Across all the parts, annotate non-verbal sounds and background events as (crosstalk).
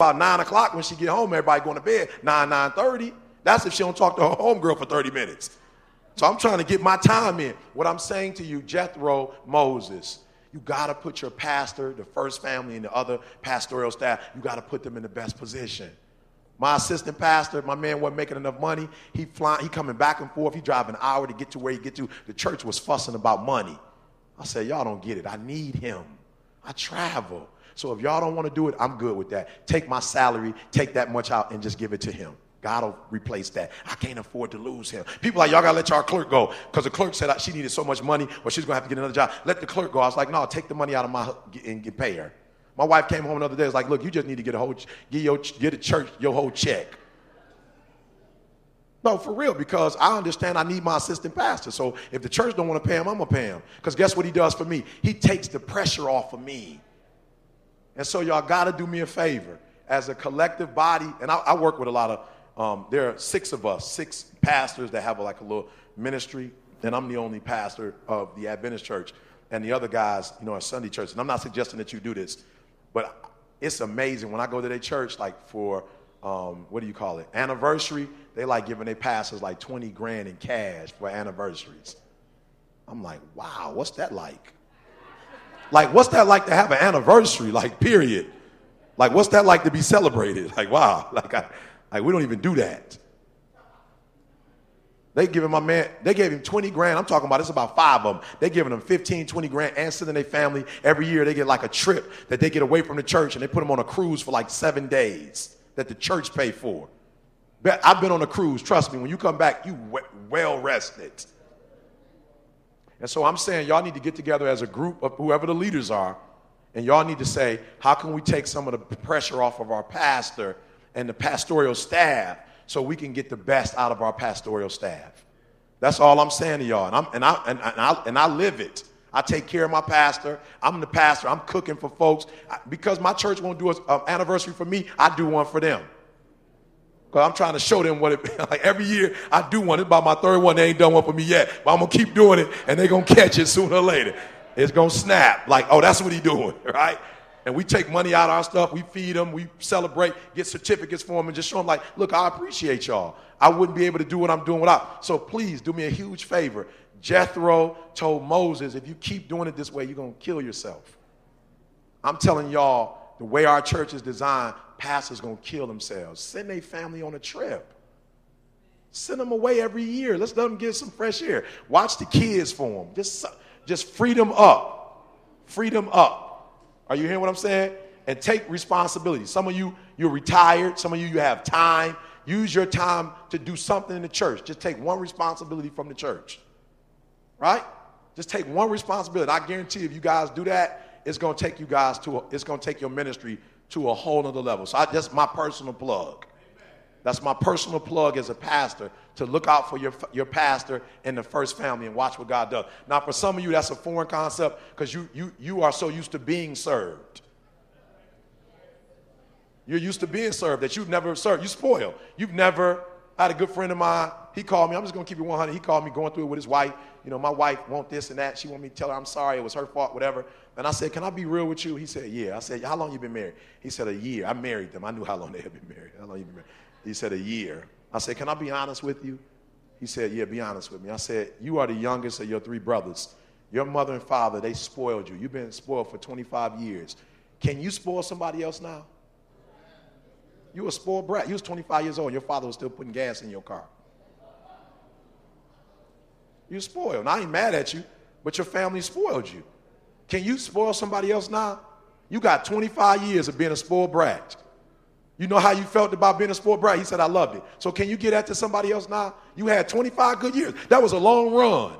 about 9 o'clock when she get home, everybody going to bed, 9, 9.30. That's if she don't talk to her homegirl for 30 minutes. So I'm trying to get my time in. What I'm saying to you, Jethro Moses, you got to put your pastor, the first family, and the other pastoral staff, you got to put them in the best position. My assistant pastor, my man wasn't making enough money. He flying, he coming back and forth. He drive an hour to get to where he get to. The church was fussing about money. I said, y'all don't get it. I need him. I travel. So if y'all don't want to do it, I'm good with that. Take my salary, take that much out, and just give it to him. God will replace that. I can't afford to lose him. People like, y'all got to let y'all clerk go because the clerk said she needed so much money or she's to have to get another job. Let the clerk go. I was like, no, take the money out of my and get pay her. My wife came home another day. Was like, look, you just need to get a whole, get your, get a church your whole check. No, for real, because I understand I need my assistant pastor. So if the church don't want to pay him, I'm gonna pay him. Because guess what he does for me? He takes the pressure off of me. And so y'all gotta do me a favor. As a collective body, and I, I work with a lot of um, there are six of us, six pastors that have like a little ministry, and I'm the only pastor of the Adventist church, and the other guys, you know, are Sunday church. And I'm not suggesting that you do this, but it's amazing when I go to their church, like for um, what do you call it, anniversary. They like giving their pastors like 20 grand in cash for anniversaries. I'm like, wow, what's that like? Like, what's that like to have an anniversary? Like, period. Like, what's that like to be celebrated? Like, wow. (laughs) Like, I, like, we don't even do that. They giving my man, they gave him 20 grand. I'm talking about it's about five of them. They giving him 15, 20 grand and sending their family every year. They get like a trip that they get away from the church and they put them on a cruise for like seven days that the church pay for. I've been on a cruise. Trust me, when you come back, you well rested. And so I'm saying y'all need to get together as a group of whoever the leaders are, and y'all need to say, how can we take some of the pressure off of our pastor and the pastoral staff so we can get the best out of our pastoral staff. That's all I'm saying to y'all. And, I'm, and, I, and, and, I, and I live it. I take care of my pastor. I'm the pastor. I'm cooking for folks. Because my church won't do an um, anniversary for me, I do one for them. Because I'm trying to show them what it (laughs) like every year I do one. It's about my third one. They ain't done one for me yet. But I'm gonna keep doing it and they're gonna catch it (laughs) sooner or later. It's gonna snap. Like, oh, that's what he doing, (laughs) right? and we take money out of our stuff, we feed them, we celebrate, get certificates for them, and just show them, like, look, I appreciate y'all. I wouldn't be able to do what I'm doing without. So please do me a huge favor. Jethro told Moses, if you keep doing it this way, you're to kill yourself. I'm telling y'all, the way our church is designed, pastors going to kill themselves. Send their family on a trip. Send them away every year. Let's let them get some fresh air. Watch the kids for them. Just, just free them up. Free them up. Are you hearing what I'm saying? And take responsibility. Some of you, you're retired. Some of you, you have time. Use your time to do something in the church. Just take one responsibility from the church. Right? Just take one responsibility. I guarantee if you guys do that, it's going to take you guys to, a, it's going to take your ministry to a whole other level. So I just my personal plug. That's my personal plug as a pastor to look out for your, your pastor and the first family and watch what God does. Now, for some of you, that's a foreign concept because you, you, you are so used to being served. You're used to being served that you've never served. You spoil. You've never I had a good friend of mine. He called me. I'm just gonna keep it 100. He called me going through it with his wife. You know, my wife want this and that. She want me to tell her I'm sorry. It was her fault, whatever. And I said, "Can I be real with you?" He said, "Yeah." I said, "How long you been married?" He said, "A year." I married them. I knew how long they had been married. How long you been married? He said, "A year." I said, Can I be honest with you? He said, Yeah, be honest with me. I said, You are the youngest of your three brothers. Your mother and father, they spoiled you. You've been spoiled for 25 years. Can you spoil somebody else now? You a spoiled brat. You was 25 years old. Your father was still putting gas in your car. You spoiled. Now, I ain't mad at you, but your family spoiled you. Can you spoil somebody else now? You got 25 years of being a spoiled brat. You know how you felt about being a spoiled brat? He said, I loved it. So can you get that to somebody else now? You had 25 good years. That was a long run.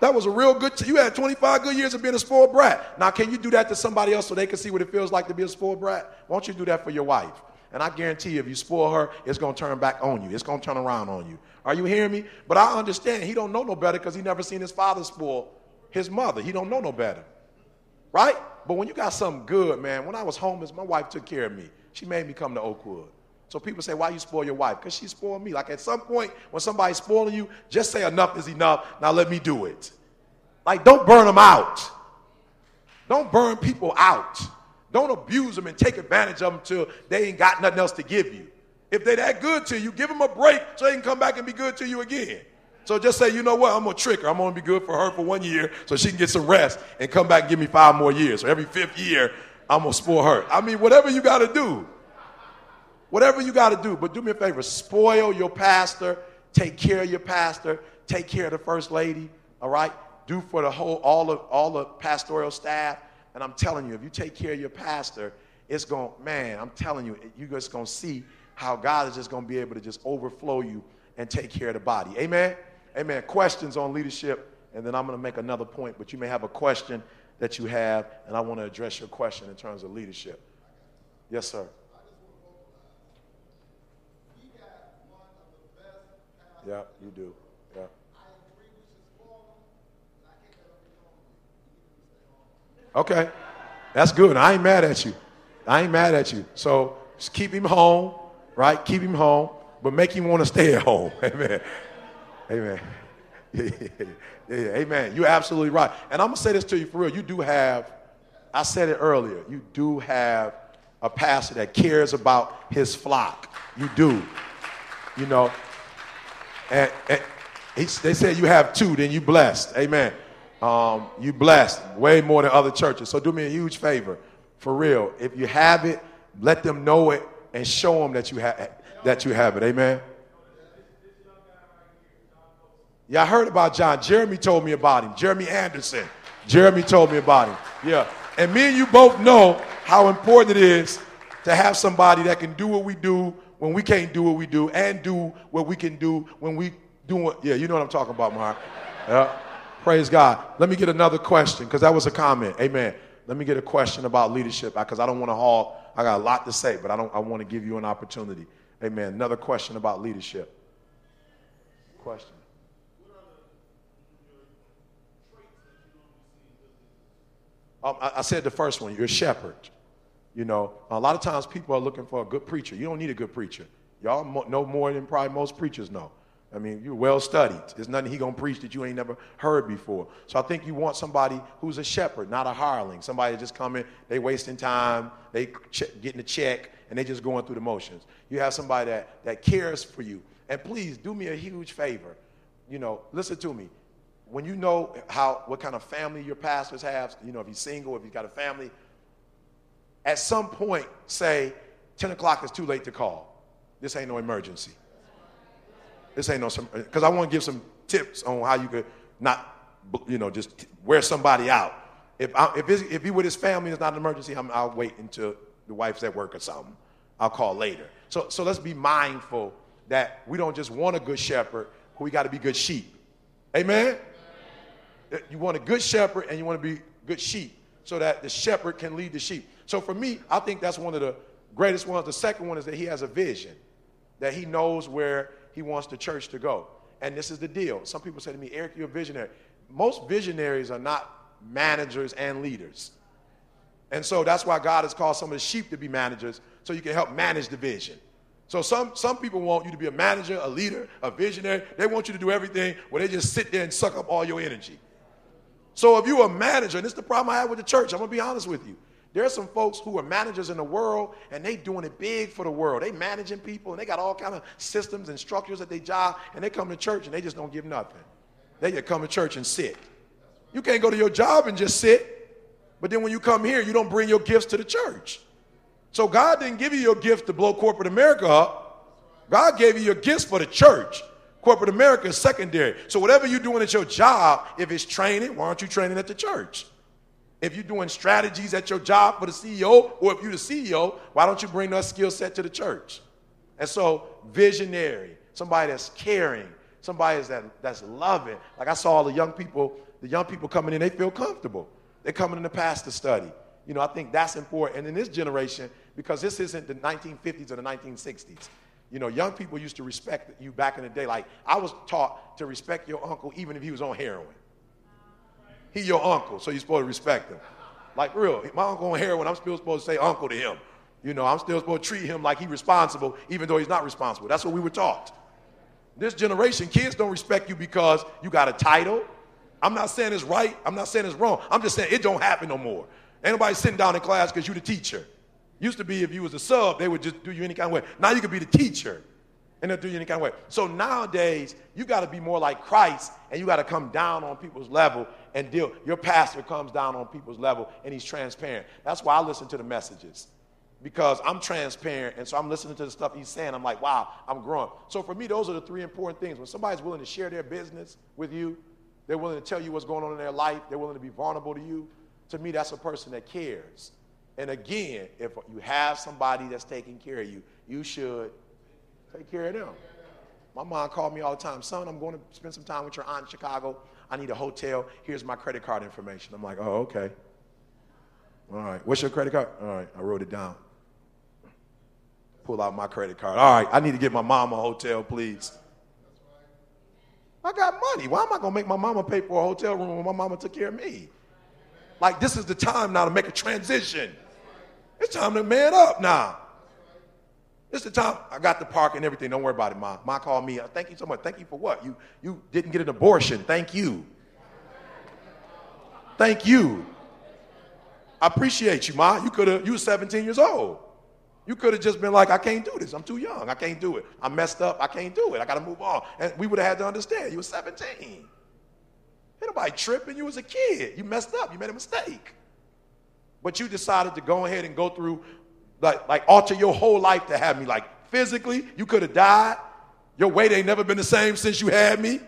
That was a real good, t- you had 25 good years of being a spoiled brat. Now, can you do that to somebody else so they can see what it feels like to be a spoiled brat? Why don't you do that for your wife? And I guarantee you, if you spoil her, it's going to turn back on you. It's going to turn around on you. Are you hearing me? But I understand he don't know no better because he never seen his father spoil his mother. He don't know no better. Right? But when you got something good, man, when I was homeless, my wife took care of me. She made me come to Oakwood. So people say, why you spoil your wife? Because she spoiled me. Like at some point, when somebody's spoiling you, just say enough is enough. Now let me do it. Like don't burn them out. Don't burn people out. Don't abuse them and take advantage of them till they ain't got nothing else to give you. If they that good to you, give them a break so they can come back and be good to you again. So just say, you know what, I'm gonna trick her. I'm gonna be good for her for one year so she can get some rest and come back and give me five more years. So every fifth year, I'm gonna spoil her. I mean, whatever you gotta do. Whatever you gotta do, but do me a favor, spoil your pastor, take care of your pastor, take care of the first lady, all right? Do for the whole all of all the pastoral staff. And I'm telling you, if you take care of your pastor, it's going, man, I'm telling you, you're just gonna see how God is just gonna be able to just overflow you and take care of the body. Amen. Amen. Questions on leadership, and then I'm going to make another point, but you may have a question that you have, and I want to address your question in terms of leadership. Yes, sir. Yeah, you do. Yeah. Okay. That's good. I ain't mad at you. I ain't mad at you. So just keep him home, right? Keep him home, but make him want to stay at home. (laughs) Amen. Amen. (laughs) yeah, amen. You're absolutely right. And I'm going to say this to you for real. You do have, I said it earlier, you do have a pastor that cares about his flock. You do. You know, and, and he, they said you have two, then you blessed. Amen. Um, you blessed way more than other churches. So do me a huge favor, for real. If you have it, let them know it and show them that you have that you have it. Amen. Yeah, I heard about John. Jeremy told me about him. Jeremy Anderson. Jeremy told me about him. Yeah. And me and you both know how important it is to have somebody that can do what we do when we can't do what we do and do what we can do when we do it. Yeah, you know what I'm talking about, Mark. Yeah. Praise God. Let me get another question because that was a comment. Amen. Let me get a question about leadership because I don't want to haul. I got a lot to say, but I don't. I want to give you an opportunity. Amen. Another question about leadership. Question. Um, I, I, said the first one, you're a shepherd. You know, a lot of times people are looking for a good preacher. You don't need a good preacher. Y'all mo- know more than probably most preachers know. I mean, you're well studied. There's nothing he gonna preach that you ain't never heard before. So I think you want somebody who's a shepherd, not a hireling. Somebody just coming, they wasting time, they ch- getting a check, and they just going through the motions. You have somebody that, that cares for you. And please do me a huge favor. You know, listen to me when you know how what kind of family your pastors have, you know, if he's single, if he's got a family, at some point say 10 o'clock is too late to call. This ain't no emergency. This ain't no because I want to give some tips on how you could not, you know, just wear somebody out. If I, if, if he with his family, it's not an emergency. i will wait until the wife's at work or something. I'll call later. So so let's be mindful that we don't just want a good shepherd. We got to be good sheep. Amen. You want a good shepherd and you want to be good sheep so that the shepherd can lead the sheep. So for me, I think that's one of the greatest ones. The second one is that he has a vision, that he knows where he wants the church to go. And this is the deal. Some people say to me, Eric, you're a visionary. Most visionaries are not managers and leaders. And so that's why God has called some of the sheep to be managers so you can help manage the vision. So some, some people want you to be a manager, a leader, a visionary. They want you to do everything where they just sit there and suck up all your energy. So if you're a manager, and this is the problem I have with the church, I'm gonna be honest with you. There are some folks who are managers in the world and they doing it big for the world. They managing people and they got all kind of systems and structures at their job and they come to church and they just don't give nothing. They just come to church and sit. You can't go to your job and just sit. But then when you come here, you don't bring your gifts to the church. So God didn't give you your gift to blow corporate America up. God gave you your gifts for the church. Corporate America is secondary. So whatever you're doing at your job, if it's training, why aren't you training at the church? If you're doing strategies at your job for the CEO, or if you're the CEO, why don't you bring that skill set to the church? And so, visionary, somebody that's caring, somebody that, that's loving. Like I saw all the young people, the young people coming in, they feel comfortable. They're coming in the pastor study. You know, I think that's important. And in this generation, because this isn't the 1950s or the 1960s, you know, young people used to respect you back in the day. Like, I was taught to respect your uncle even if he was on heroin. He your uncle, so you're supposed to respect him. Like, real, my uncle on heroin, I'm still supposed to say uncle to him. You know, I'm still supposed to treat him like he's responsible, even though he's not responsible. That's what we were taught. This generation, kids don't respect you because you got a title. I'm not saying it's right. I'm not saying it's wrong. I'm just saying it don't happen no more. Ain't nobody sitting down in class because you're the teacher. Used to be if you was a sub, they would just do you any kind of way. Now you could be the teacher and they'll do you any kind of way. So nowadays, you got to be more like Christ and you got to come down on people's level and deal. Your pastor comes down on people's level and he's transparent. That's why I listen to the messages because I'm transparent and so I'm listening to the stuff he's saying. I'm like, wow, I'm growing. So for me, those are the three important things. When somebody's willing to share their business with you, they're willing to tell you what's going on in their life, they're willing to be vulnerable to you. To me, that's a person that cares. And again, if you have somebody that's taking care of you, you should take care of them. My mom called me all the time, son, I'm going to spend some time with your aunt in Chicago. I need a hotel. Here's my credit card information. I'm like, oh, okay. All right. What's your credit card? All right. I wrote it down. Pull out my credit card. All right. I need to get my mom a hotel, please. I got money. Why am I going to make my mama pay for a hotel room when my mama took care of me? Like, this is the time now to make a transition. It's time to man up now. It's the time. I got the park and everything. Don't worry about it, Ma. Ma called me. Thank you so much. Thank you for what? You you didn't get an abortion. Thank you. Thank you. I appreciate you, Ma. You could have. You were 17 years old. You could have just been like, I can't do this. I'm too young. I can't do it. I messed up. I can't do it. I got to move on. And we would have had to understand. You were 17. Ain't nobody tripping. You was a kid. You messed up. You made a mistake. But you decided to go ahead and go through, like, like alter your whole life to have me. Like physically, you could have died. Your weight ain't never been the same since you had me.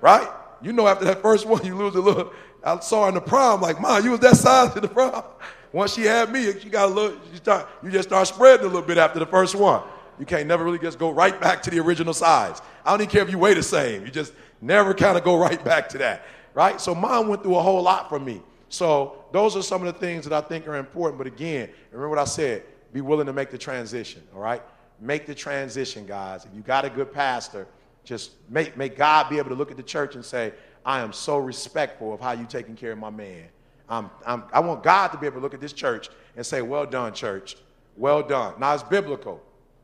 Right? You know, after that first one, (laughs) you lose a little. I saw her in the prom, like, Mom, you was that size in the prom. (laughs) Once she had me, she got a little, you, start, you just start spreading a little bit after the first one. You can't never really just go right back to the original size. I don't even care if you weigh the same. You just never kind of go right back to that, right? So mom went through a whole lot for me. So those are some of the things that I think are important. But again, remember what I said be willing to make the transition, all right? Make the transition, guys. If you got a good pastor, just make, make God be able to look at the church and say, I am so respectful of how you taking care of my man. I'm, I'm, I want God to be able to look at this church and say, Well done, church. Well done. Now it's biblical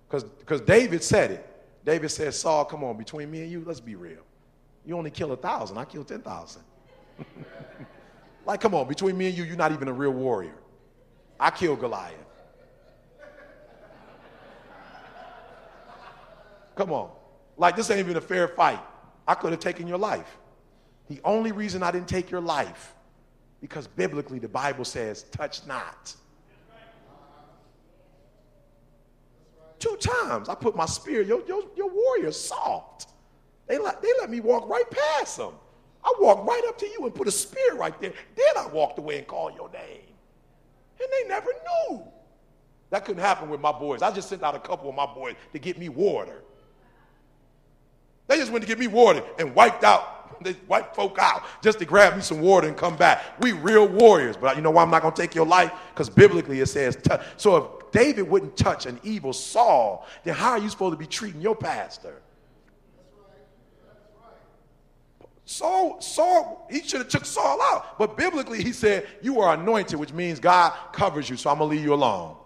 because David said it. David said, Saul, come on, between me and you, let's be real. You only kill a thousand, I kill 10,000. (laughs) Like, come on, between me and you, you're not even a real warrior. I killed Goliath. Come on. Like, this ain't even a fair fight. I could have taken your life. The only reason I didn't take your life, because biblically the Bible says, touch not. Two times I put my spear, your, your, your warrior's soft. They let, they let me walk right past them. I walked right up to you and put a spear right there. Then I walked away and called your name. And they never knew. That couldn't happen with my boys. I just sent out a couple of my boys to get me water. They just went to get me water and wiped out. (laughs) They wiped folk out just to grab me some water and come back. We real warriors. But you know why I'm not going to take your life? Because biblically it says, so if David wouldn't touch an evil Saul, then how are you supposed to be treating your pastor? Saul, Saul, he should have took Saul out. But biblically, he said, you are anointed, which means God covers you, so I'm going to leave you alone.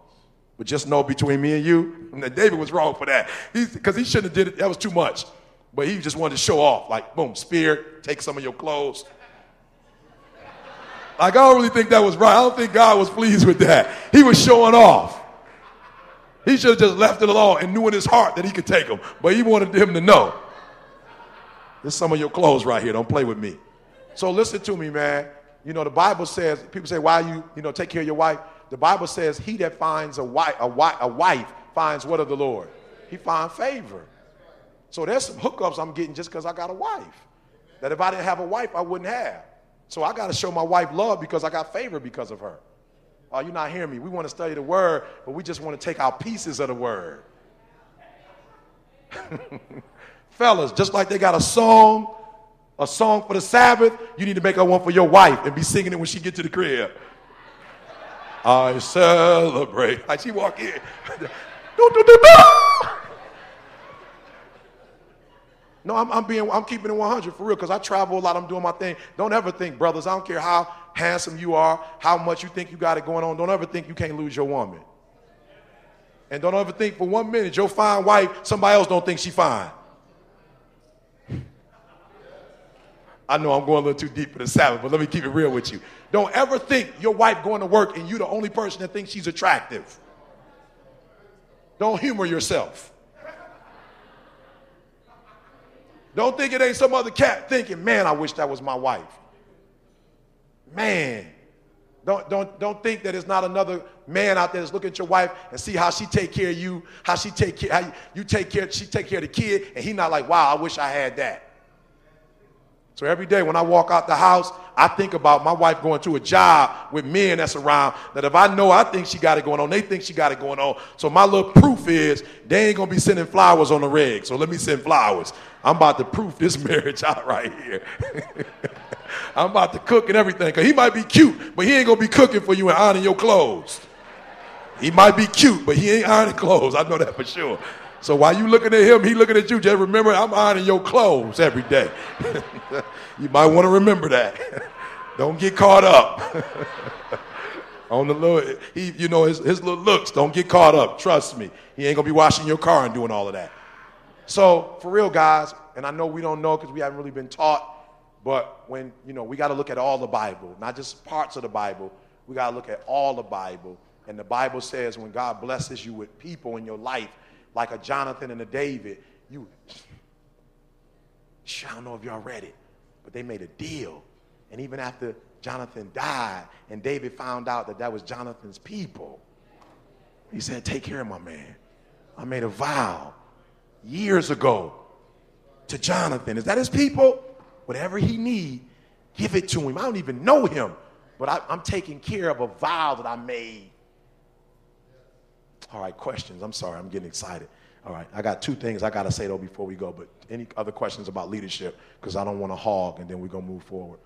But just know between me and you, (laughs) and David was wrong for that. Because he shouldn't have did it. That was too much. But he just wanted to show off, like, boom, spear, take some of your clothes. (laughs) Like, I don't really think that was right. I don't think God was pleased with that. He was showing off. He should have just left it alone and knew in his heart that he could take them. But he wanted him to know. This is some of your clothes right here. Don't play with me. So listen to me, man. You know, the Bible says, people say, why you, you know, take care of your wife? The Bible says, he that finds a wife, a wife, a wife finds what of the Lord? He finds favor. So there's some hookups I'm getting just because I got a wife. That if I didn't have a wife, I wouldn't have. So I got to show my wife love because I got favor because of her. Oh, you're not hearing me. We want to study the word, but we just want to take out pieces of the word. (laughs) Fellas, just like they got a song, a song for the Sabbath, you need to make a one for your wife and be singing it when she get to the crib. I celebrate. Like she walk in. (laughs) no, I'm, I'm, being, I'm keeping it 100 for real because I travel a lot. I'm doing my thing. Don't ever think, brothers, I don't care how handsome you are, how much you think you got it going on. Don't ever think you can't lose your woman. And don't ever think for one minute your fine wife, somebody else don't think she fine. I know I'm going a little too deep for the Sabbath, but let me keep it real with you. Don't ever think your wife going to work and you the only person that thinks she's attractive. Don't humor yourself. Don't think it ain't some other cat thinking, man, I wish that was my wife. Man. Don't, don't, don't think that it's not another man out there that's looking at your wife and see how she take care of you, how she take care, how you, you take care, she take care of the kid, and he not like, wow, I wish I had that. So every day when I walk out the house, I think about my wife going to a job with men that's around that if I know I think she got it going on, they think she got it going on. So my little proof is they ain't gonna be sending flowers on the reg. So let me send flowers. I'm about to proof this (laughs) marriage out right here. (laughs) I'm about to cook and everything. Because he might be cute, but he ain't to be cooking for you and ironing your clothes. He might be cute, but he ain't ironing (laughs) clothes. I know that for sure. So while you looking at him, he looking at you. Just remember, I'm ironing your clothes every day. (laughs) you might want to remember that. (laughs) don't get caught up. (laughs) On the little, he, you know, his, his little looks. Don't get caught up. Trust me. He ain't gonna be washing your car and doing all of that. So for real, guys, and I know we don't know because we haven't really been taught, but when, you know, we got to look at all the Bible, not just parts of the Bible. We got to look at all the Bible. And the Bible says when God blesses you with people in your life, like a Jonathan and a David, you, (sniffs) I don't know if y'all read it, but they made a deal. And even after Jonathan died and David found out that that was Jonathan's people, he said, Take care of my man. I made a vow years ago to Jonathan. Is that his people? Whatever he need, give it to him. I don't even know him, but I, I'm taking care of a vow that I made. All right, questions. I'm sorry, I'm getting excited. All right, I got two things I got to say though before we go, but any other questions about leadership? Because I don't want to hog and then we're going to move forward.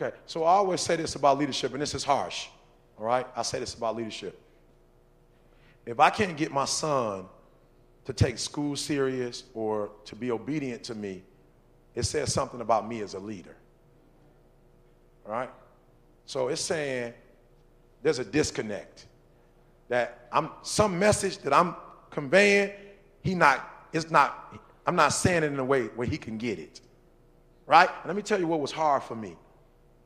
Okay, so I always say this about leadership, and this is harsh. All right, I say this about leadership. If I can't get my son to take school serious or to be obedient to me, it says something about me as a leader. All right? So it's saying there's a disconnect. That I'm some message that I'm conveying, he not, it's not, I'm not saying it in a way where he can get it. Right? Let me tell you what was hard for me.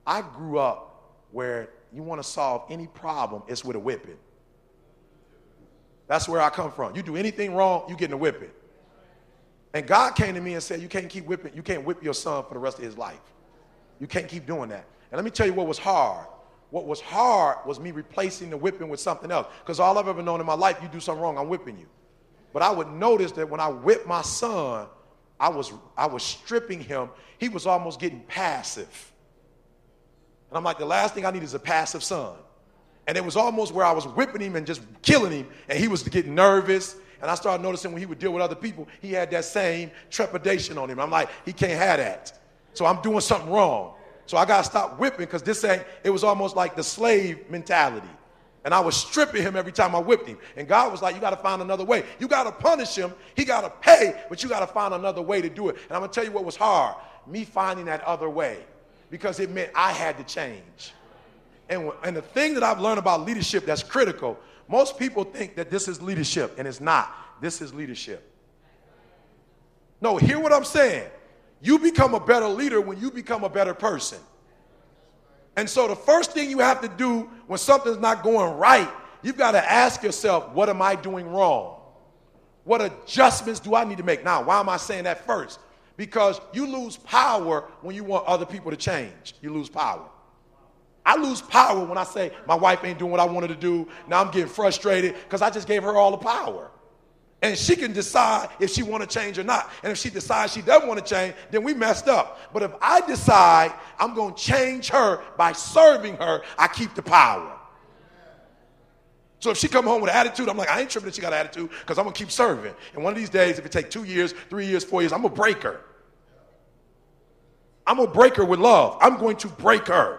I grew up where you want to solve any problem, it's with a whipping. That's where I come from. You do anything wrong, you get in a whipping. And God came to me and said, You can't keep whipping, you can't whip your son for the rest of his life. You can't keep doing that. And let me tell you what was hard. What was hard was me replacing the whipping with something else. Because all I've ever known in my life, you do something wrong, I'm whipping you. But I would notice that when I whipped my son, I was, I was stripping him. He was almost getting passive. And I'm like, the last thing I need is a passive son. And it was almost where I was whipping him and just killing him, and he was getting nervous. And I started noticing when he would deal with other people, he had that same trepidation on him. I'm like, he can't have that. So I'm doing something wrong. So I got to stop whipping because this ain't, it was almost like the slave mentality. And I was stripping him every time I whipped him. And God was like, You got to find another way. You got to punish him. He got to pay, but you got to find another way to do it. And I'm to tell you what was hard me finding that other way because it meant I had to change. And, and the thing that I've learned about leadership that's critical, most people think that this is leadership, and it's not. This is leadership. No, hear what I'm saying. You become a better leader when you become a better person. And so the first thing you have to do when something's not going right, you've got to ask yourself, what am I doing wrong? What adjustments do I need to make? Now, why am I saying that first? Because you lose power when you want other people to change. You lose power. I lose power when I say my wife ain't doing what I wanted to do. Now I'm getting frustrated because I just gave her all the power. And she can decide if she want to change or not. And if she decides she doesn't want to change, then we messed up. But if I decide I'm going to change her by serving her, I keep the power. So if she come home with an attitude, I'm like, I ain't tripping that she got an attitude because I'm gonna keep serving. And one of these days, if it take two years, three years, four years, I'm gonna break her. I'm gonna break her with love. I'm going to break her.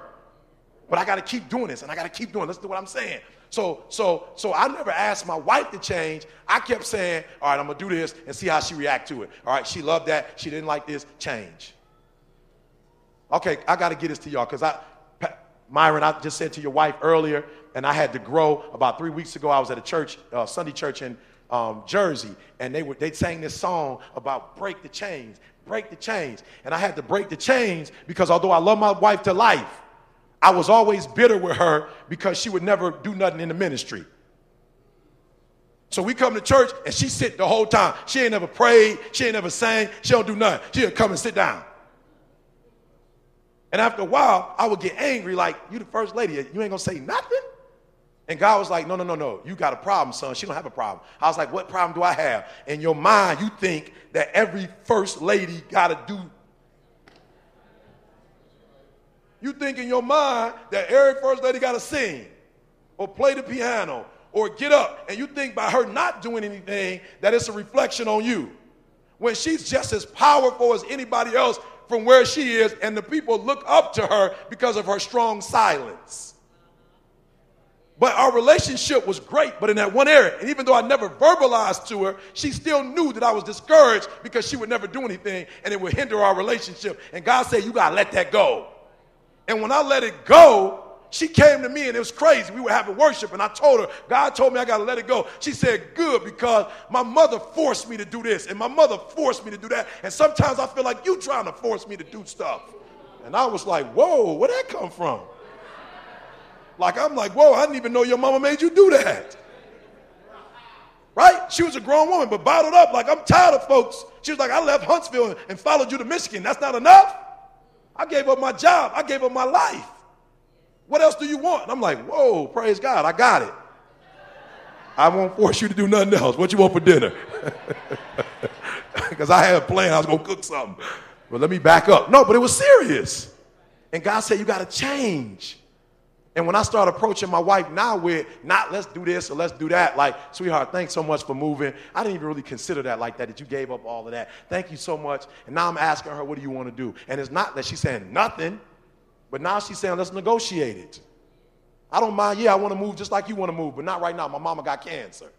But I gotta keep doing this and I gotta keep doing. Listen to what I'm saying. So, so, so I never asked my wife to change. I kept saying, all right, I'm gonna do this and see how she react to it. All right, she loved that. She didn't like this. Change. Okay, I gotta get this to y'all because I, Myron, I just said to your wife earlier, and I had to grow. About three weeks ago, I was at a church, uh, Sunday church in um, Jersey, and they were they sang this song about break the chains, break the chains, and I had to break the chains because although I love my wife to life, I was always bitter with her because she would never do nothing in the ministry. So we come to church and she sit the whole time. She ain't never prayed. She ain't never sang. She don't do nothing. She'll come and sit down. And after a while, I would get angry, like, you the first lady, you ain't gonna say nothing? And God was like, no, no, no, no. You got a problem, son. She don't have a problem. I was like, what problem do I have? In your mind, you think that every first lady gotta do You think in your mind that every first lady got to sing or play the piano or get up, and you think by her not doing anything that it's a reflection on you. When she's just as powerful as anybody else from where she is, and the people look up to her because of her strong silence. But our relationship was great, but in that one area, and even though I never verbalized to her, she still knew that I was discouraged because she would never do anything and it would hinder our relationship. And God said, You got to let that go. And when I let it go, she came to me and it was crazy. We were having worship and I told her, God told me I got to let it go. She said, Good, because my mother forced me to do this and my mother forced me to do that. And sometimes I feel like you trying to force me to do stuff. And I was like, Whoa, where'd that come from? Like, I'm like, Whoa, I didn't even know your mama made you do that. Right? She was a grown woman, but bottled up. Like, I'm tired of folks. She was like, I left Huntsville and followed you to Michigan. That's not enough. I gave up my job. I gave up my life. What else do you want? And I'm like, whoa, praise God, I got it. I won't force you to do nothing else. What you want for dinner? (laughs) Because I had a plan, I was gonna cook something. But let me back up. No, but it was serious. And God said, You gotta change. And when I start approaching my wife now with not let's do this or let's do that, like, sweetheart, thanks so much for moving. I didn't even really consider that like that, that you gave up all of that. Thank you so much. And now I'm asking her, what do you want to do? And it's not that she's saying nothing, but now she's saying, let's negotiate it. I don't mind, yeah, I want to move just like you want to move, but not right now. My mama got cancer.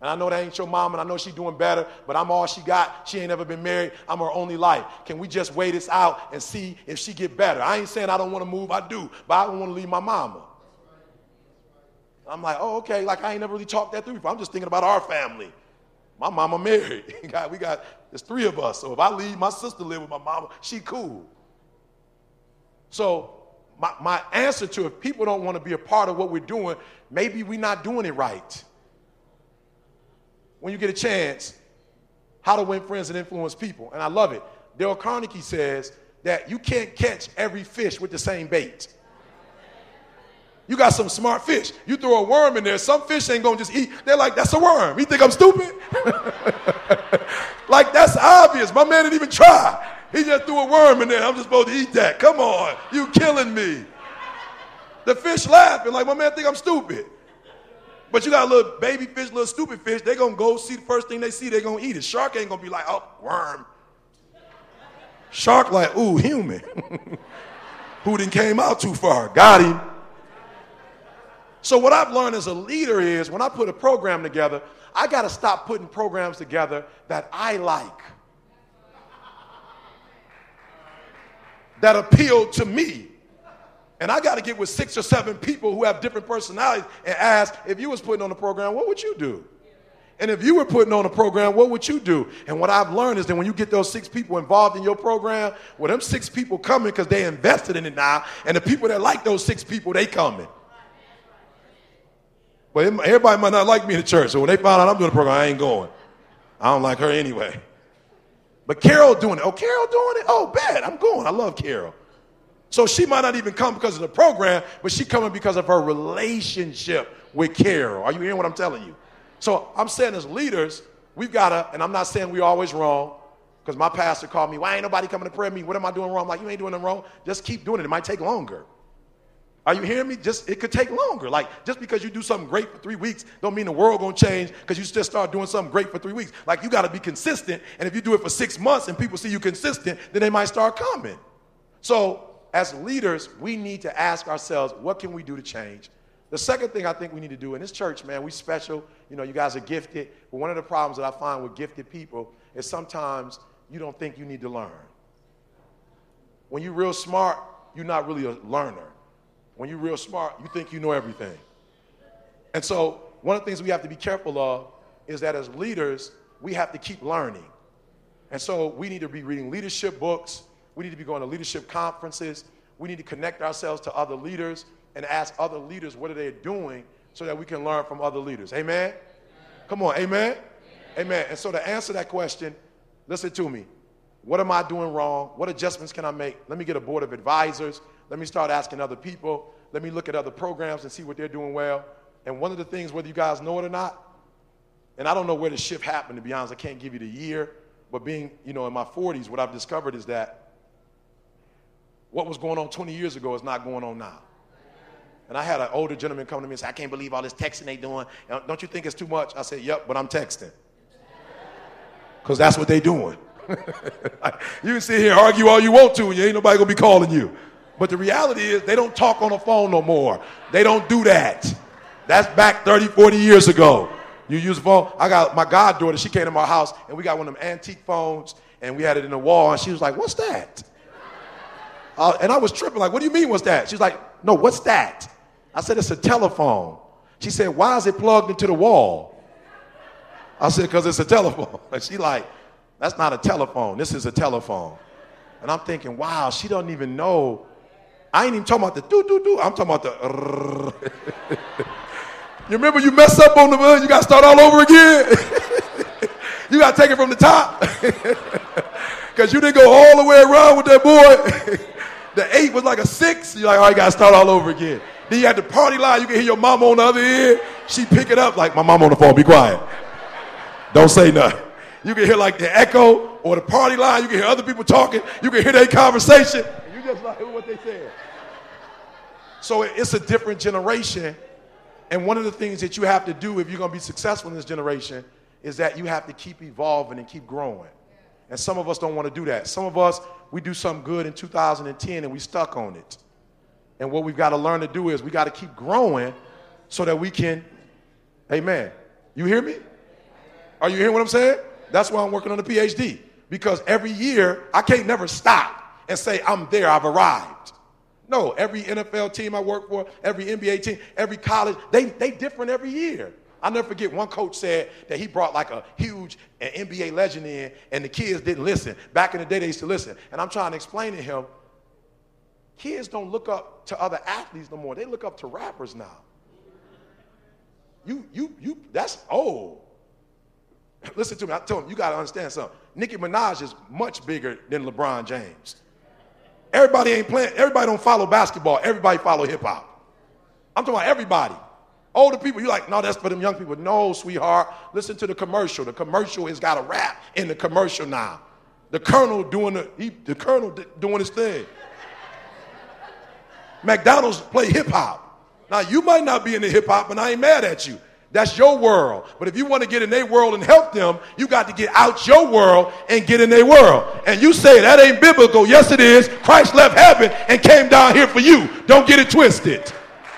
And I know that ain't your mom, and I know she's doing better, but I'm all she got. She ain't never been married. I'm her only life. Can we just wait this out and see if she get better? I ain't saying I don't want to move. I do, but I don't want to leave my mama. I'm like, oh, okay. Like I ain't never really talked that through before. I'm just thinking about our family. My mama married. (laughs) God, we got there's three of us. So if I leave, my sister live with my mama. She cool. So my, my answer to if people don't want to be a part of what we're doing, maybe we're not doing it right when you get a chance, How to Win Friends and Influence People. And I love it. Dale Carnegie says that you can't catch every fish with the same bait. You got some smart fish. You throw a worm in there, some fish ain't gonna just eat. They're like, that's a worm. You think I'm stupid? (laughs) like, that's obvious. My man didn't even try. He just threw a worm in there. I'm just supposed to eat that. Come on. You killing me. The fish laughing like my man think I'm stupid. But you got a little baby fish, little stupid fish, they're gonna go see the first thing they see, they're gonna eat it. Shark ain't gonna be like, oh, worm. Shark like, ooh, human. (laughs) Who didn't came out too far? Got him. So what I've learned as a leader is when I put a program together, I gotta stop putting programs together that I like. That appeal to me. And I got to get with six or seven people who have different personalities and ask if you was putting on a program, what would you do? And if you were putting on a program, what would you do? And what I've learned is that when you get those six people involved in your program, well, them six people coming because they invested in it now, and the people that like those six people, they coming. But everybody might not like me in the church, so when they find out I'm doing a program, I ain't going. I don't like her anyway. But Carol doing it. Oh, Carol doing it? Oh, bad. I'm going. I love Carol. So she might not even come because of the program, but she coming because of her relationship with Carol. Are you hearing what I'm telling you? So I'm saying as leaders, we've got to, and I'm not saying we're always wrong, because my pastor called me, why ain't nobody coming to pray prayer me? What am I doing wrong? I'm like, you ain't doing nothing wrong. Just keep doing it. It might take longer. Are you hearing me? Just it could take longer. Like just because you do something great for three weeks, don't mean the world gonna change because you just start doing something great for three weeks. Like you got to be consistent, and if you do it for six months and people see you consistent, then they might start coming. So as leaders, we need to ask ourselves, what can we do to change? The second thing I think we need to do in this church, man, we special. You know, you guys are gifted. But one of the problems that I find with gifted people is sometimes you don't think you need to learn. When you're real smart, you're not really a learner. When you're real smart, you think you know everything. And so, one of the things we have to be careful of is that as leaders, we have to keep learning. And so, we need to be reading leadership books, we need to be going to leadership conferences, we need to connect ourselves to other leaders and ask other leaders what are they doing so that we can learn from other leaders. Amen? Come on, amen? amen? Amen. And so, to answer that question, listen to me. What am I doing wrong? What adjustments can I make? Let me get a board of advisors. Let me start asking other people. Let me look at other programs and see what they're doing well. And one of the things, whether you guys know it or not, and I don't know where the shift happened, to be honest, I can't give you the year, but being, you know, in my 40s, what I've discovered is that what was going on 20 years ago is not going on now. And I had an older gentleman come to me and say, I can't believe all this texting they doing. Don't you think it's too much? I said, Yep, but I'm texting. (laughs) Because that's what they doing. (laughs) you can sit here and argue all you want to, and you ain't nobody gonna be calling you. But the reality is, they don't talk on the phone no more. They don't do that. That's back 30, 40 years ago. You use a phone. I got my goddaughter, she came to my house, and we got one of them antique phones, and we had it in the wall, and she was like, What's that? Uh, and I was tripping, like, What do you mean, what's that? She's like, No, what's that? I said, It's a telephone. She said, Why is it plugged into the wall? I said, Because it's a telephone. And (laughs) she like, that's not a telephone. This is a telephone. And I'm thinking, wow, she doesn't even know. I ain't even talking about the do do do. I'm talking about the. (laughs) you remember you mess up on the button, you got to start all over again. (laughs) you got to take it from the top. (laughs) Because you didn't go all the way around with that boy. the eight was like a six. You're like, oh, you got to start all over again. Then you had the party line. You can hear your mom on the other end. She pick it up like, my mom on the phone. Be quiet. Don't say nothing. You can hear like the echo or the party line. You can hear other people talking. You can hear their conversation. Just like what they said. So it's a different generation. And one of the things that you have to do if you're going to be successful in this generation is that you have to keep evolving and keep growing. And some of us don't want to do that. Some of us, we do something good in 2010 and we stuck on it. And what we've got to learn to do is we got to keep growing so that we can, amen. You hear me? Are you hearing what I'm saying? That's why I'm working on the PhD. Because every year, I can't never stop and say, I'm there, I've arrived. No, every NFL team I work for, every NBA team, every college, they, they different every year. I'll never forget one coach said that he brought like a huge NBA legend in and the kids didn't listen. Back in the day, they used to listen. And I'm trying to explain to him, kids don't look up to other athletes no more. They look up to rappers now. You, you, you, that's old. Listen to me. I told him, you got to understand something. Nicki Minaj is much bigger than LeBron James. Everybody ain't playing, everybody don't follow basketball. Everybody follow hip hop. I'm talking about everybody. Older people, you like, no, that's for them young people. No, sweetheart. Listen to the commercial. The commercial has got a rap in the commercial now. The colonel doing the, he, the colonel doing his thing. (laughs) McDonald's play hip hop. Now you might not be in the hip hop, and I ain't mad at you. That's your world. But if you want to get in their world and help them, you got to get out your world and get in their world. And you say that ain't biblical. Yes, it is. Christ left heaven and came down here for you. Don't get it twisted.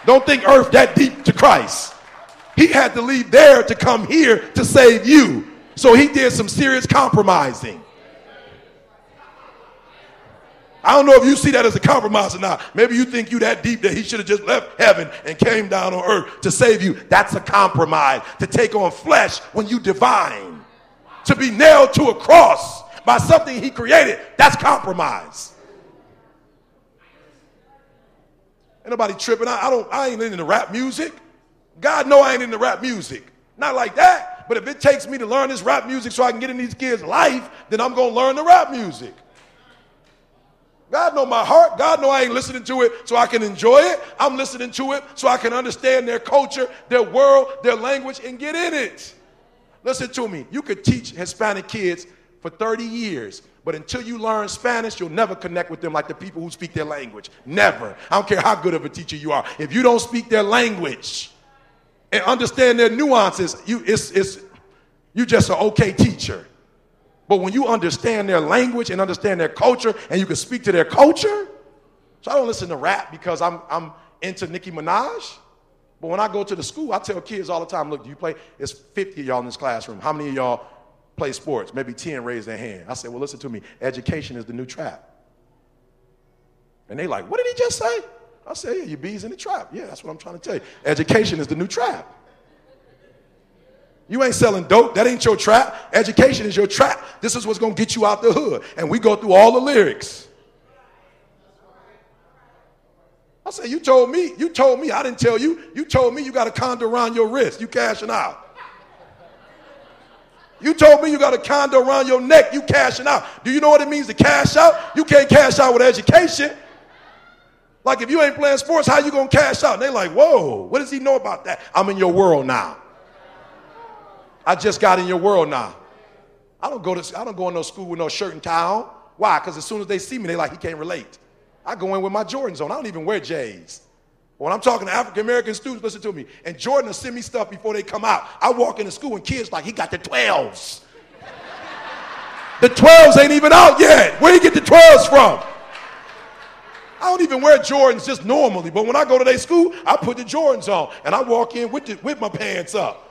Don't think earth that deep to Christ. He had to leave there to come here to save you. So he did some serious compromising. I don't know if you see that as a compromise or not. Maybe you think you that deep that he should have just left heaven and came down on earth to save you. That's a compromise. To take on flesh when you divine. To be nailed to a cross by something he created. That's compromise. Ain't nobody tripping. I, I don't I ain't into rap music. God know I ain't into rap music. Not like that. But if it takes me to learn this rap music so I can get in these kids' life, then I'm gonna learn the rap music. God know my heart. God know I ain't listening to it so I can enjoy it. I'm listening to it so I can understand their culture, their world, their language, and get in it. Listen to me. You could teach Hispanic kids for 30 years, but until you learn Spanish, you'll never connect with them like the people who speak their language. Never. I don't care how good of a teacher you are. If you don't speak their language and understand their nuances, you it's it's you just an okay teacher. But when you understand their language and understand their culture and you can speak to their culture, so I don't listen to rap because I'm, I'm into Nicki Minaj. But when I go to the school, I tell kids all the time, look, do you play? It's 50 of y'all in this classroom. How many of y'all play sports? Maybe 10 raise their hand. I say, well, listen to me. Education is the new trap. And they like, what did he just say? I say, yeah, your Beez in the trap. Yeah, that's what I'm trying to tell you. Education is the new trap. You ain't selling dope. That ain't your trap. Education is your trap. This is what's going to get you out the hood. And we go through all the lyrics. I said, you told me, you told me, I didn't tell you. You told me you got a condo around your wrist. You cashing out. You told me you got a condo around your neck. You cashing out. Do you know what it means to cash out? You can't cash out with education. Like if you ain't playing sports, how you gonna cash out? And they like, whoa, what does he know about that? I'm in your world now. I just got in your world now. I don't go to I don't go in no school with no shirt and tie on. Why? Because as soon as they see me, they like he can't relate. I go in with my Jordans on. I don't even wear J's. When I'm talking to African American students, listen to me. And Jordan will send me stuff before they come out. I walk into school and kids like, he got the 12s. the 12s ain't even out yet. Where you get the 12s from? I don't even wear Jordans just normally, but when I go to their school, I put the Jordans on and I walk in with, the, with my pants up.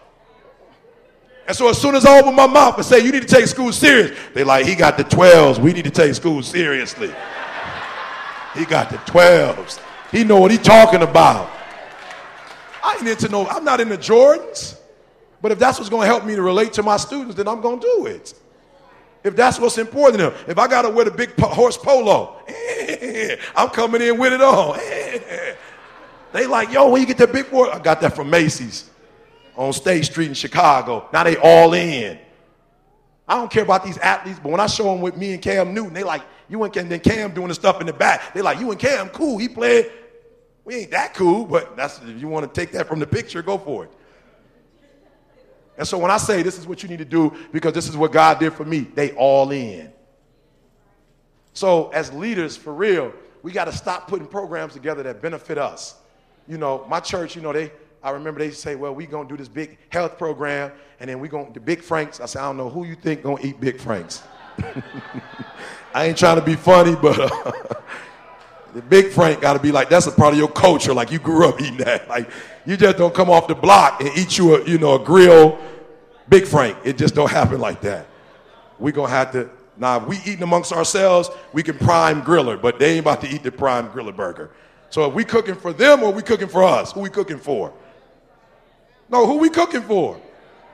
And so as soon as I open my mouth and say, you need to take school serious, they like, he got the 12s. We need to take school seriously. He got the 12s. He know what he talking about. I ain't into no, I'm not into Jordans. But if that's what's going to help me to relate to my students, then I'm going to do it. If that's what's important to them. If I got to wear the big horse polo, (laughs) I'm coming in with it on. (laughs) they like, yo, when you get the big boy, I got that from Macy's on State Street in Chicago. Now they all in. I don't care about these athletes, but when I show them with me and Cam Newton, they like, you and Cam, then Cam doing the stuff in the back. They like, you and Cam, cool. He played. We ain't that cool, but that's if you want to take that from the picture, go for it. And so when I say this is what you need to do because this is what God did for me, they all in. So as leaders, for real, we got to stop putting programs together that benefit us. You know, my church, you know, they I remember they say, well, we gonna do this big health program, and then we gonna the Big Franks. I said, I don't know who you think gonna eat Big Franks. (laughs) I ain't trying to be funny, but uh, (laughs) the Big Frank got to be like that's a part of your culture. Like you grew up eating that. Like you just don't come off the block and eat you a you know a grill Big Frank. It just don't happen like that. We gonna have to now. If we eating amongst ourselves, we can prime griller, but they ain't about to eat the prime griller burger. So if we cooking for them or we cooking for us, who we cooking for? No, who we cooking for?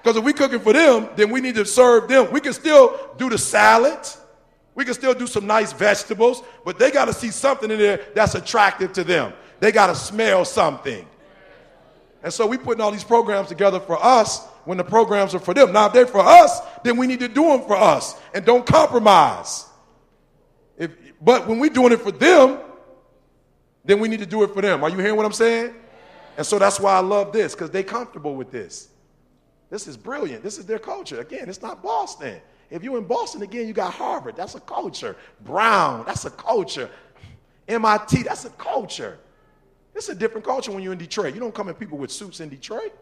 Because if we cooking for them, then we need to serve them. We can still do the salad. We can still do some nice vegetables, but they got to see something in there that's attractive to them. They got to smell something. And so we putting all these programs together for us when the programs are for them. Now, if they're for us, then we need to do them for us and don't compromise. If, but when we're doing it for them, then we need to do it for them. Are you hearing what I'm saying? And so that's why I love this because they're comfortable with this. This is brilliant. This is their culture. Again, it's not Boston. If you're in Boston again, you got Harvard. That's a culture. Brown, that's a culture. MIT, that's a culture. It's a different culture when you're in Detroit. You don't come in people with suits in Detroit.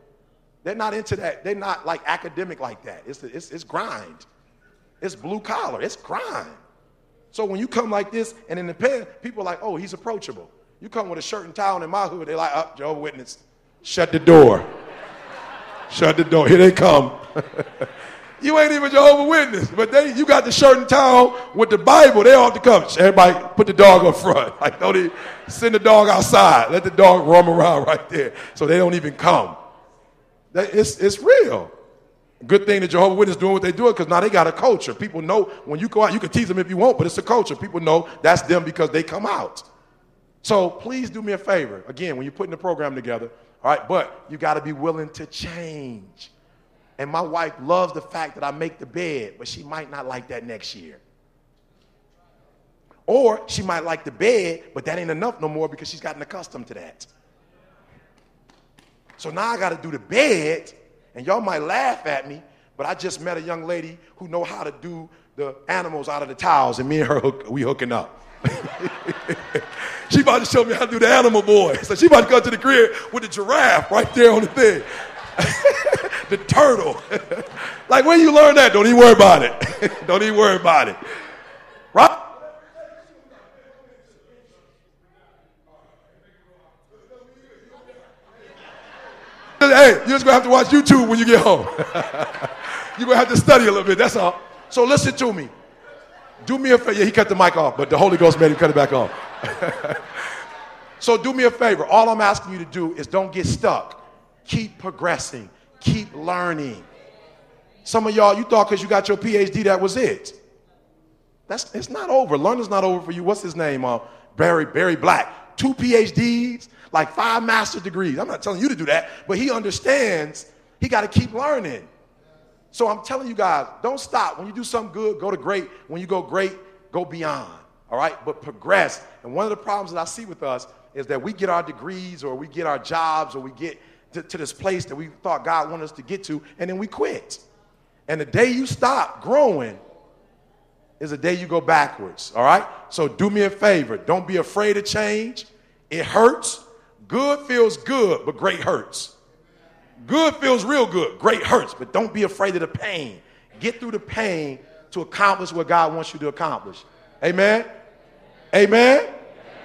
They're not into that. They're not like academic like that. It's, it's, it's grind. It's blue collar. It's grind. So when you come like this and in the pen, people are like, oh, he's approachable. You come with a shirt and on in my hood, they're like, up, oh, Jehovah Witness. Shut the door. Shut the door. Here they come. (laughs) you ain't even Jehovah Witness, but they, you got the shirt and on with the Bible. They ought to come. Everybody put the dog up front. (laughs) Like, don't even send the dog outside. Let the dog roam around (laughs) right there so they don't even come. It's, it's real. Good thing that Jehovah Witness doing what they do because now they got a culture. People know when you go out, you can tease them if you want, but it's a culture. People know that's them because they come out. So please do me a favor. Again, when you're putting the program together, all right, but you got to be willing to change. And my wife loves the fact that I make the bed, but she might not like that next year. Or she might like the bed, but that ain't enough no more because she's gotten accustomed to that. So now I got to do the bed, and y'all might laugh at me, but I just met a young lady who know how to do the animals out of the towels, and me and her hook, we hooking up. (laughs) she about to show me how to do the animal boy. So she about to go to the crib with the giraffe right there on the thing. (laughs) the turtle. (laughs) like when you learn that? Don't even worry about it. (laughs) Don't even worry about it. Right? hey, you're just gonna have to watch YouTube when you get home. you're gonna have to study a little bit, that's all. So listen to me. Do me a favor. Yeah, he cut the mic off, but the Holy Ghost made him cut it back off. (laughs) so do me a favor. All I'm asking you to do is don't get stuck. Keep progressing. Keep learning. Some of y'all, you thought because you got your PhD that was it. That's it's not over. Learning's not over for you. What's his name? Uh, Barry Barry Black. Two PhDs, like five master's degrees. I'm not telling you to do that, but he understands he got to keep learning. So I'm telling you guys, don't stop. When you do something good, go to great. When you go great, go beyond. All right? But progress. And one of the problems that I see with us is that we get our degrees or we get our jobs or we get to, to this place that we thought God wanted us to get to, and then we quit. And the day you stop growing is the day you go backwards. All right? So do me a favor. Don't be afraid of change. It hurts. Good feels good, but great hurts. Good feels real good. Great hurts, but don't be afraid of the pain. Get through the pain to accomplish what God wants you to accomplish. Amen? Amen?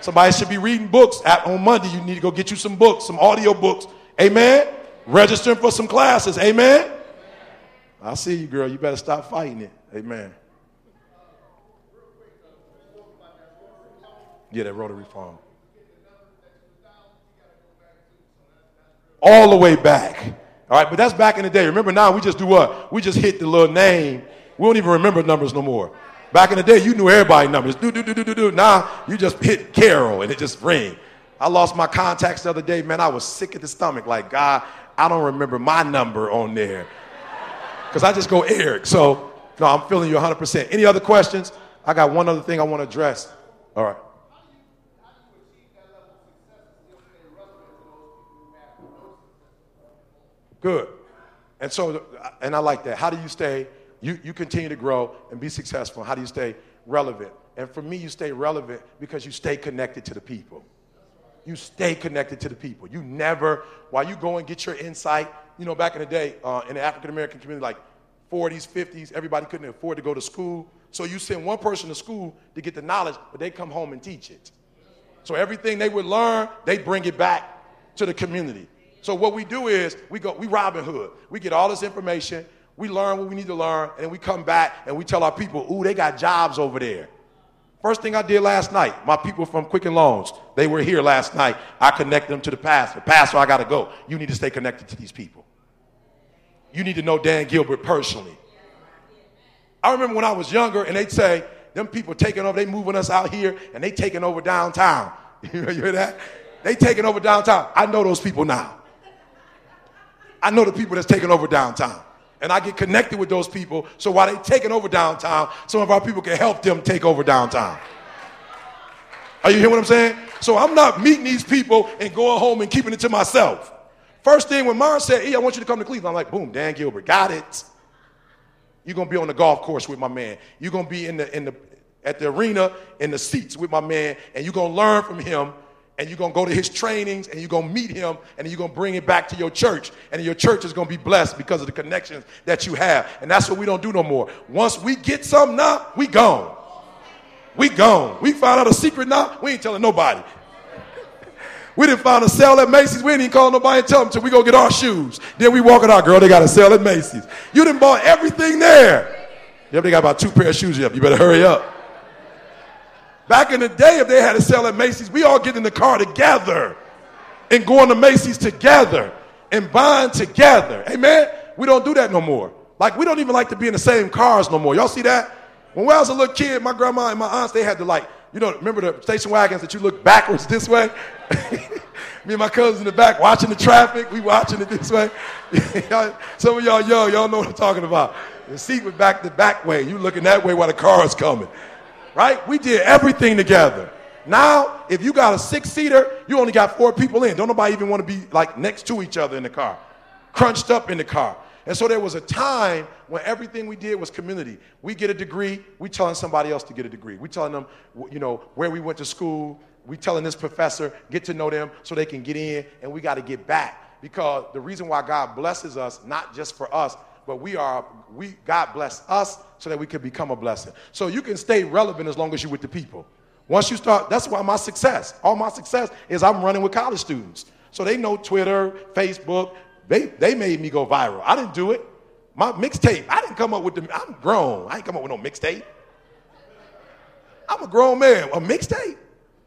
Somebody should be reading books. At, on Monday, you need to go get you some books, some audio books. Amen? Registering for some classes. Amen? I see you, girl. You better stop fighting it. Amen. Yeah, that rotary phone. All the way back. All right, but that's back in the day. Remember now we just do what? We just hit the little name. We don't even remember numbers no more. Back in the day, you knew everybody numbers. Do do do do do do. Now you just hit Carol and it just ring. I lost my contacts the other day, man. I was sick at the stomach. Like God, I don't remember my number on there because I just go Eric. So no, I'm feeling you 100%. Any other questions? I got one other thing I want to address. All right. Good. And so, and I like that. How do you stay, you, you continue to grow and be successful? How do you stay relevant? And for me, you stay relevant because you stay connected to the people. You stay connected to the people. You never, while you go and get your insight, you know, back in the day, uh, in the African American community, like 40s, 50s, everybody couldn't afford to go to school. So you send one person to school to get the knowledge, but they come home and teach it. So everything they would learn, they bring it back to the community. So what we do is we go, we Robin Hood. We get all this information, we learn what we need to learn, and we come back and we tell our people, ooh, they got jobs over there. First thing I did last night, my people from Quicken Loans, they were here last night. I connected them to the pastor. Pastor, I got to go. You need to stay connected to these people. You need to know Dan Gilbert personally. I remember when I was younger and they'd say, them people taking over, they moving us out here and they taking over downtown. (laughs) you hear that? They taking over downtown. I know those people now. I know the people that's taking over downtown. And I get connected with those people so while they're taking over downtown, some of our people can help them take over downtown. Are you hearing what I'm saying? So I'm not meeting these people and going home and keeping it to myself. First thing when Mars said, hey, I want you to come to Cleveland, I'm like, boom, Dan Gilbert, got it. You're gonna be on the golf course with my man. You're gonna be in the in the at the arena in the seats with my man, and you're gonna learn from him and you're going to go to his trainings and you're going to meet him and you're going to bring it back to your church and your church is going to be blessed because of the connections that you have and that's what we don't do no more once we get something now we gone we gone we found out a secret now we ain't telling nobody we didn't find a sale at Macy's. We ain't even call nobody and tell them until we go get our shoes. Then we walk it out, girl. They got a sale at Macy's. You didn't buy everything there. Yep, they got about two pair of shoes up. You better hurry up. Back in the day, if they had a sale at Macy's, we all get in the car together and going to Macy's together and buying together. Amen? We don't do that no more. Like, we don't even like to be in the same cars no more. Y'all see that? When I was a little kid, my grandma and my aunts, they had to like, you know, remember the station wagons that you look backwards this way? (laughs) Me and my cousins in the back watching the traffic. We watching it this way. (laughs) Some of y'all young, y'all know what I'm talking about. The seat was back the back way. You looking that way while the car is coming right? We did everything together. Now, if you got a six seater, you only got four people in. Don't nobody even want to be like next to each other in the car, crunched up in the car. And so there was a time when everything we did was community. We get a degree, we telling somebody else to get a degree. We telling them, you know, where we went to school. We telling this professor, get to know them so they can get in, and we got to get back. Because the reason why God blesses us, not just for us, but we are, we, God bless us so that we can become a blessing. So you can stay relevant as long as you're with the people. Once you start, that's why my success, all my success is I'm running with college students. So they know Twitter, Facebook, They, they made me go viral. I didn't do it. My mixtape, I didn't come up with the, I'm grown. I ain't come up with no mixtape. I'm a grown man. A mixtape?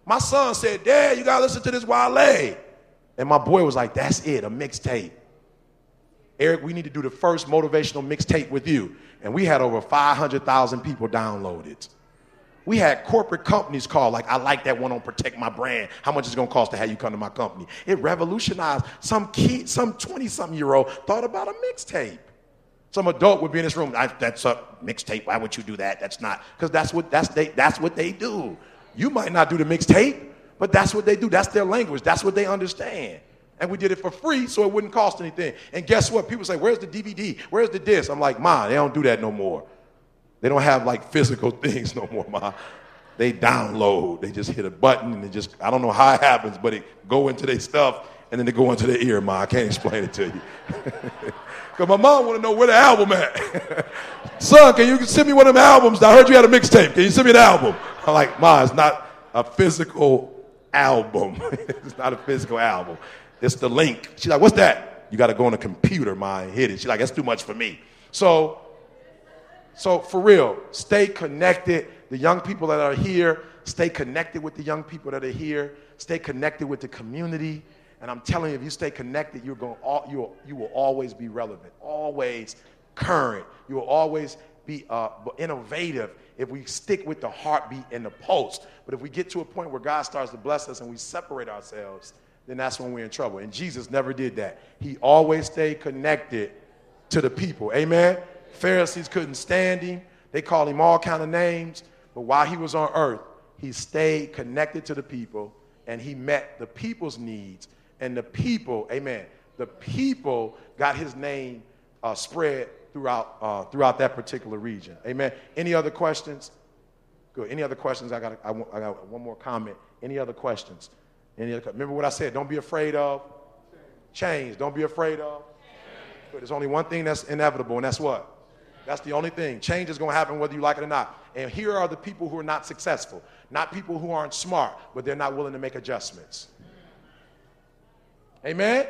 My son said, Dad, you gotta listen to this Wale. And my boy was like, That's it, a mixtape. Eric, we need to do the first motivational mixtape with you. And we had over 500,000 people download it. We had corporate companies call, like, I like that one on Protect My Brand. How much is it gonna cost to have you come to my company? It revolutionized. Some kid, some 20 something year old thought about a mixtape. Some adult would be in this room, that's a mixtape. Why would you do that? That's not, because that's what, that's, they, that's what they do. You might not do the mixtape, but that's what they do. That's their language. That's what they understand. And we did it for free so it wouldn't cost anything. And guess what? People say, Where's the DVD? Where's the disc? I'm like, Ma, they don't do that no more. They don't have like physical (laughs) things no more, Ma. They download. They just hit a button and it just, I don't know how it happens, but it go into their stuff and then they go into their ear, Ma. I can't explain it to you. (laughs) Because my mom want to know where the album at. (laughs) Son, can you send me one of them albums? I heard you had a mixtape. Can you send me the album? I'm like, Ma, it's not a physical album. it's not a physical album. It's the link. She's like, what's that? You got to go on a computer, my hit it. She's like, that's too much for me. So, so for real, stay connected. The young people that are here, stay connected with the young people that are here. Stay connected with the community. And I'm telling you, if you stay connected, you're going, you will, you will always be relevant, always current. You will always be uh, innovative if we stick with the heartbeat and the pulse. But if we get to a point where God starts to bless us and we separate ourselves, then that's when we're in trouble. And Jesus never did that. He always stayed connected to the people. Amen. Pharisees couldn't stand him. They called him all kind of names. But while he was on earth, he stayed connected to the people and he met the people's needs. And the people, amen, the people got his name uh, spread throughout, uh, throughout that particular region. Amen. Any other questions? Good. Any other questions? I got, I, I got one more comment. Any other questions? Remember what I said? Don't be afraid of change. Don't be afraid of. But there's only one thing that's inevitable, and that's what? That's the only thing. Change is going to happen whether you like it or not. And here are the people who are not successful, not people who aren't smart, but they're not willing to make adjustments. Amen?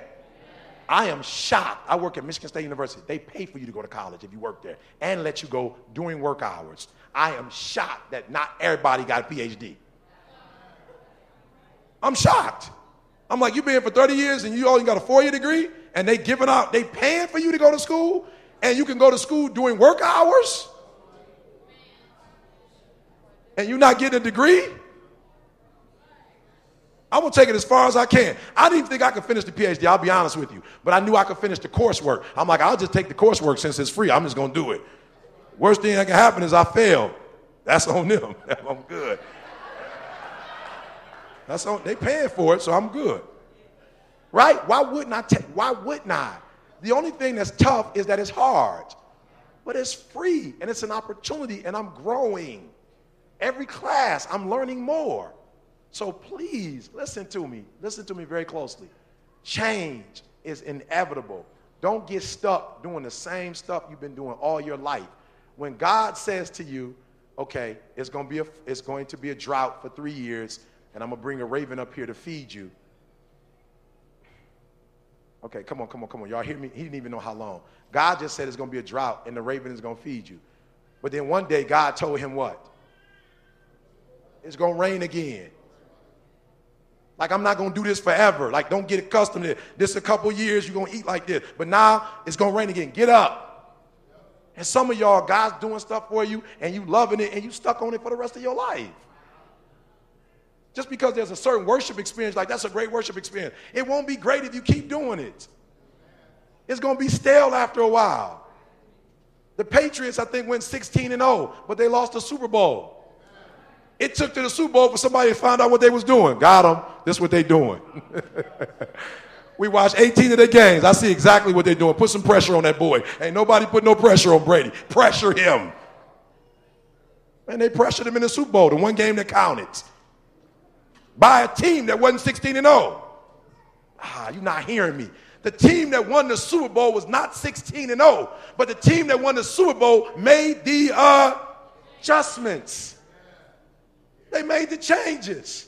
I am shocked. I work at Michigan State University. They pay for you to go to college if you work there and let you go during work hours. I am shocked that not everybody got a PhD. I'm shocked. I'm like, you've been here for 30 years and you only got a four-year degree, and they giving out, they paying for you to go to school, and you can go to school during work hours, and you're not getting a degree. I'm gonna take it as far as I can. I didn't think I could finish the PhD, I'll be honest with you. But I knew I could finish the coursework. I'm like, I'll just take the coursework since it's free. I'm just gonna do it. Worst thing that can happen is I fail. That's on them. (laughs) I'm good. That's all, they paying for it, so I'm good. Right? Why wouldn't I take, why wouldn't I? The only thing that's tough is that it's hard. But it's free and it's an opportunity and I'm growing. Every class, I'm learning more. So please listen to me. Listen to me very closely. Change is inevitable. Don't get stuck doing the same stuff you've been doing all your life. When God says to you, okay, it's going to be a, it's going to be a drought for three years, and I'm going to bring a raven up here to feed you. Okay, come on, come on, come on. Y'all hear me? He didn't even know how long. God just said it's going to be a drought and the raven is going to feed you. But then one day, God told him what? It's going to rain again. Like, I'm not going to do this forever. Like, don't get accustomed to it. This a couple years, you're going to eat like this. But now, it's going to rain again. Get up. And some of y'all, God's doing stuff for you, and you loving it, and you stuck on it for the rest of your life. Just because there's a certain worship experience, like that's a great worship experience, it won't be great if you keep doing it. It's going to be stale after a while. The Patriots, I think, went 16 and 0, but they lost the Super Bowl. It took to the Super Bowl for somebody to find out what they was doing. Got them. This is what they doing. (laughs) we watched 18 of their games. I see exactly what they're doing. Put some pressure on that boy. Ain't nobody put no pressure on Brady. Pressure him. And they pressured him in the Super Bowl, the one game that counted by a team that wasn't 16 and 0. Ah, you're not hearing me. The team that won the Super Bowl was not 16 and 0, but the team that won the Super Bowl made the adjustments. They made the changes.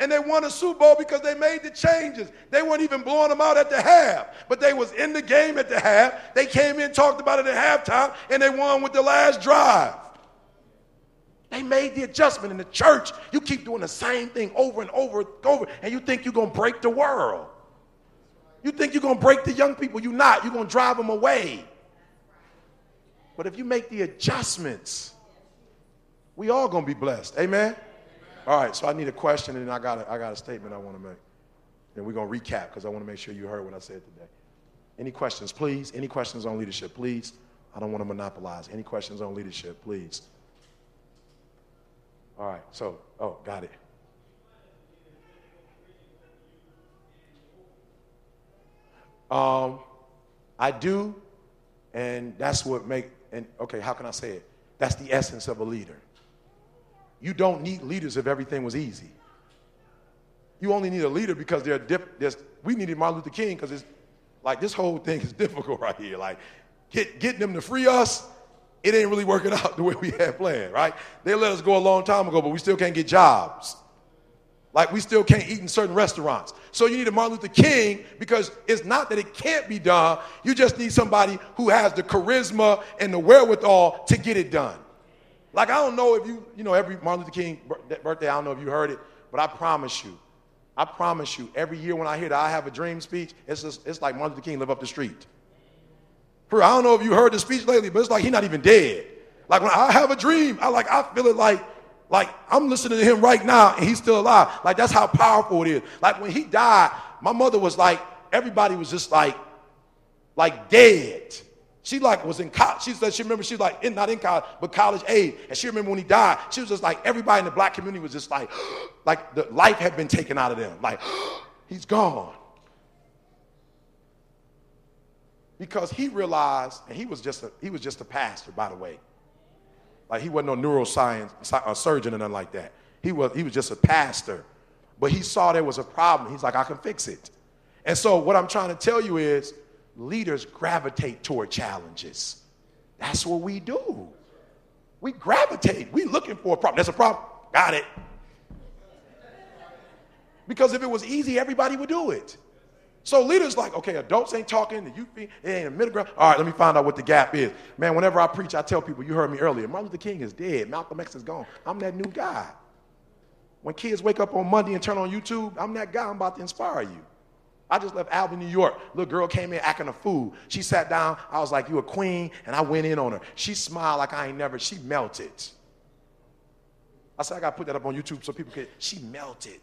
And they won a Super Bowl because they made the changes. They weren't even blowing them out at the half, but they was in the game at the half. They came in, talked about it at halftime, and they won with the last drive. They made the adjustment in the church. You keep doing the same thing over and over and over, and you think you're going to break the world. You think you're going to break the young people. You're not. You're going to drive them away. But if you make the adjustments, we all going to be blessed. Amen? All right, so I need a question, and I got a, I got a statement I want to make. And we're going to recap because I want to make sure you heard what I said today. Any questions, please? Any questions on leadership, please? I don't want to monopolize. Any questions on leadership, please? All right, so, oh, got it. Um, I do, and that's what make and okay, how can I say it? That's the essence of a leader. You don't need leaders if everything was easy. You only need a leader because they're diff- there's, we needed Martin Luther King because it's like this whole thing is (laughs) difficult right here. Like get, getting them to free us, it ain't really working (laughs) out the way we had planned, right? They let us go a long time ago, but we still can't get jobs. Like we still can't eat in certain restaurants. So you need a Martin Luther King because it's not that it can't be done. You just need somebody who has the charisma and the wherewithal to get it done. Like I don't know if you, you know, every Martin Luther King birthday, I don't know if you heard it, but I promise you, I promise you, every year when I hear the I Have a Dream speech, it's, just, it's like Martin Luther King live up the street. I don't know if you heard the speech lately, but it's like he's not even dead. Like when I have a dream, I like I feel it like like I'm listening to him right now and he's still alive. Like that's how powerful it is. Like when he died, my mother was like, everybody was just like, like dead. She like was in college. She said she remember she was like in, not in college, but college age. And she remember when he died, she was just like everybody in the black community was just like, (gasps) like the life had been taken out of them. Like, (gasps) he's gone. Because he realized, and he was just a, he was just a pastor, by the way. Like he wasn't no neuroscience a surgeon or nothing like that. He was, he was just a pastor. But he saw there was a problem. He's like, I can fix it. And so what I'm trying to tell you is leaders gravitate toward challenges. That's what we do. We gravitate. We looking for a problem. That's a problem. Got it. Because if it was easy, everybody would do it. So leaders like, okay, adults ain't talking, the youth, it ain't a middle ground. All right, let me find out what the gap is. Man, whenever I preach, I tell people, you heard me earlier, Martin Luther King is dead, Malcolm X is gone. I'm that new guy. When kids wake up on Monday and turn on YouTube, I'm that guy, I'm about to inspire you. I just left Albany, New York. Little girl came in acting a fool. She sat down. I was like, you a queen? And I went in on her. She smiled like I ain't never, she melted. I said, I got to put that up on YouTube so people can, she melted.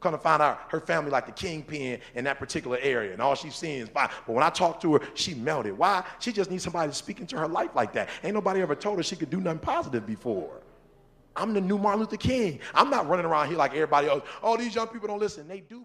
Come to find out her family like the kingpin in that particular area, and all she's seeing is fine. But when I talk to her, she melted. Why? She just needs somebody speaking to her life like that. Ain't nobody ever told her she could do nothing positive before. I'm the new Martin Luther King. I'm not running around here like everybody else. Oh, these young people don't listen. They do.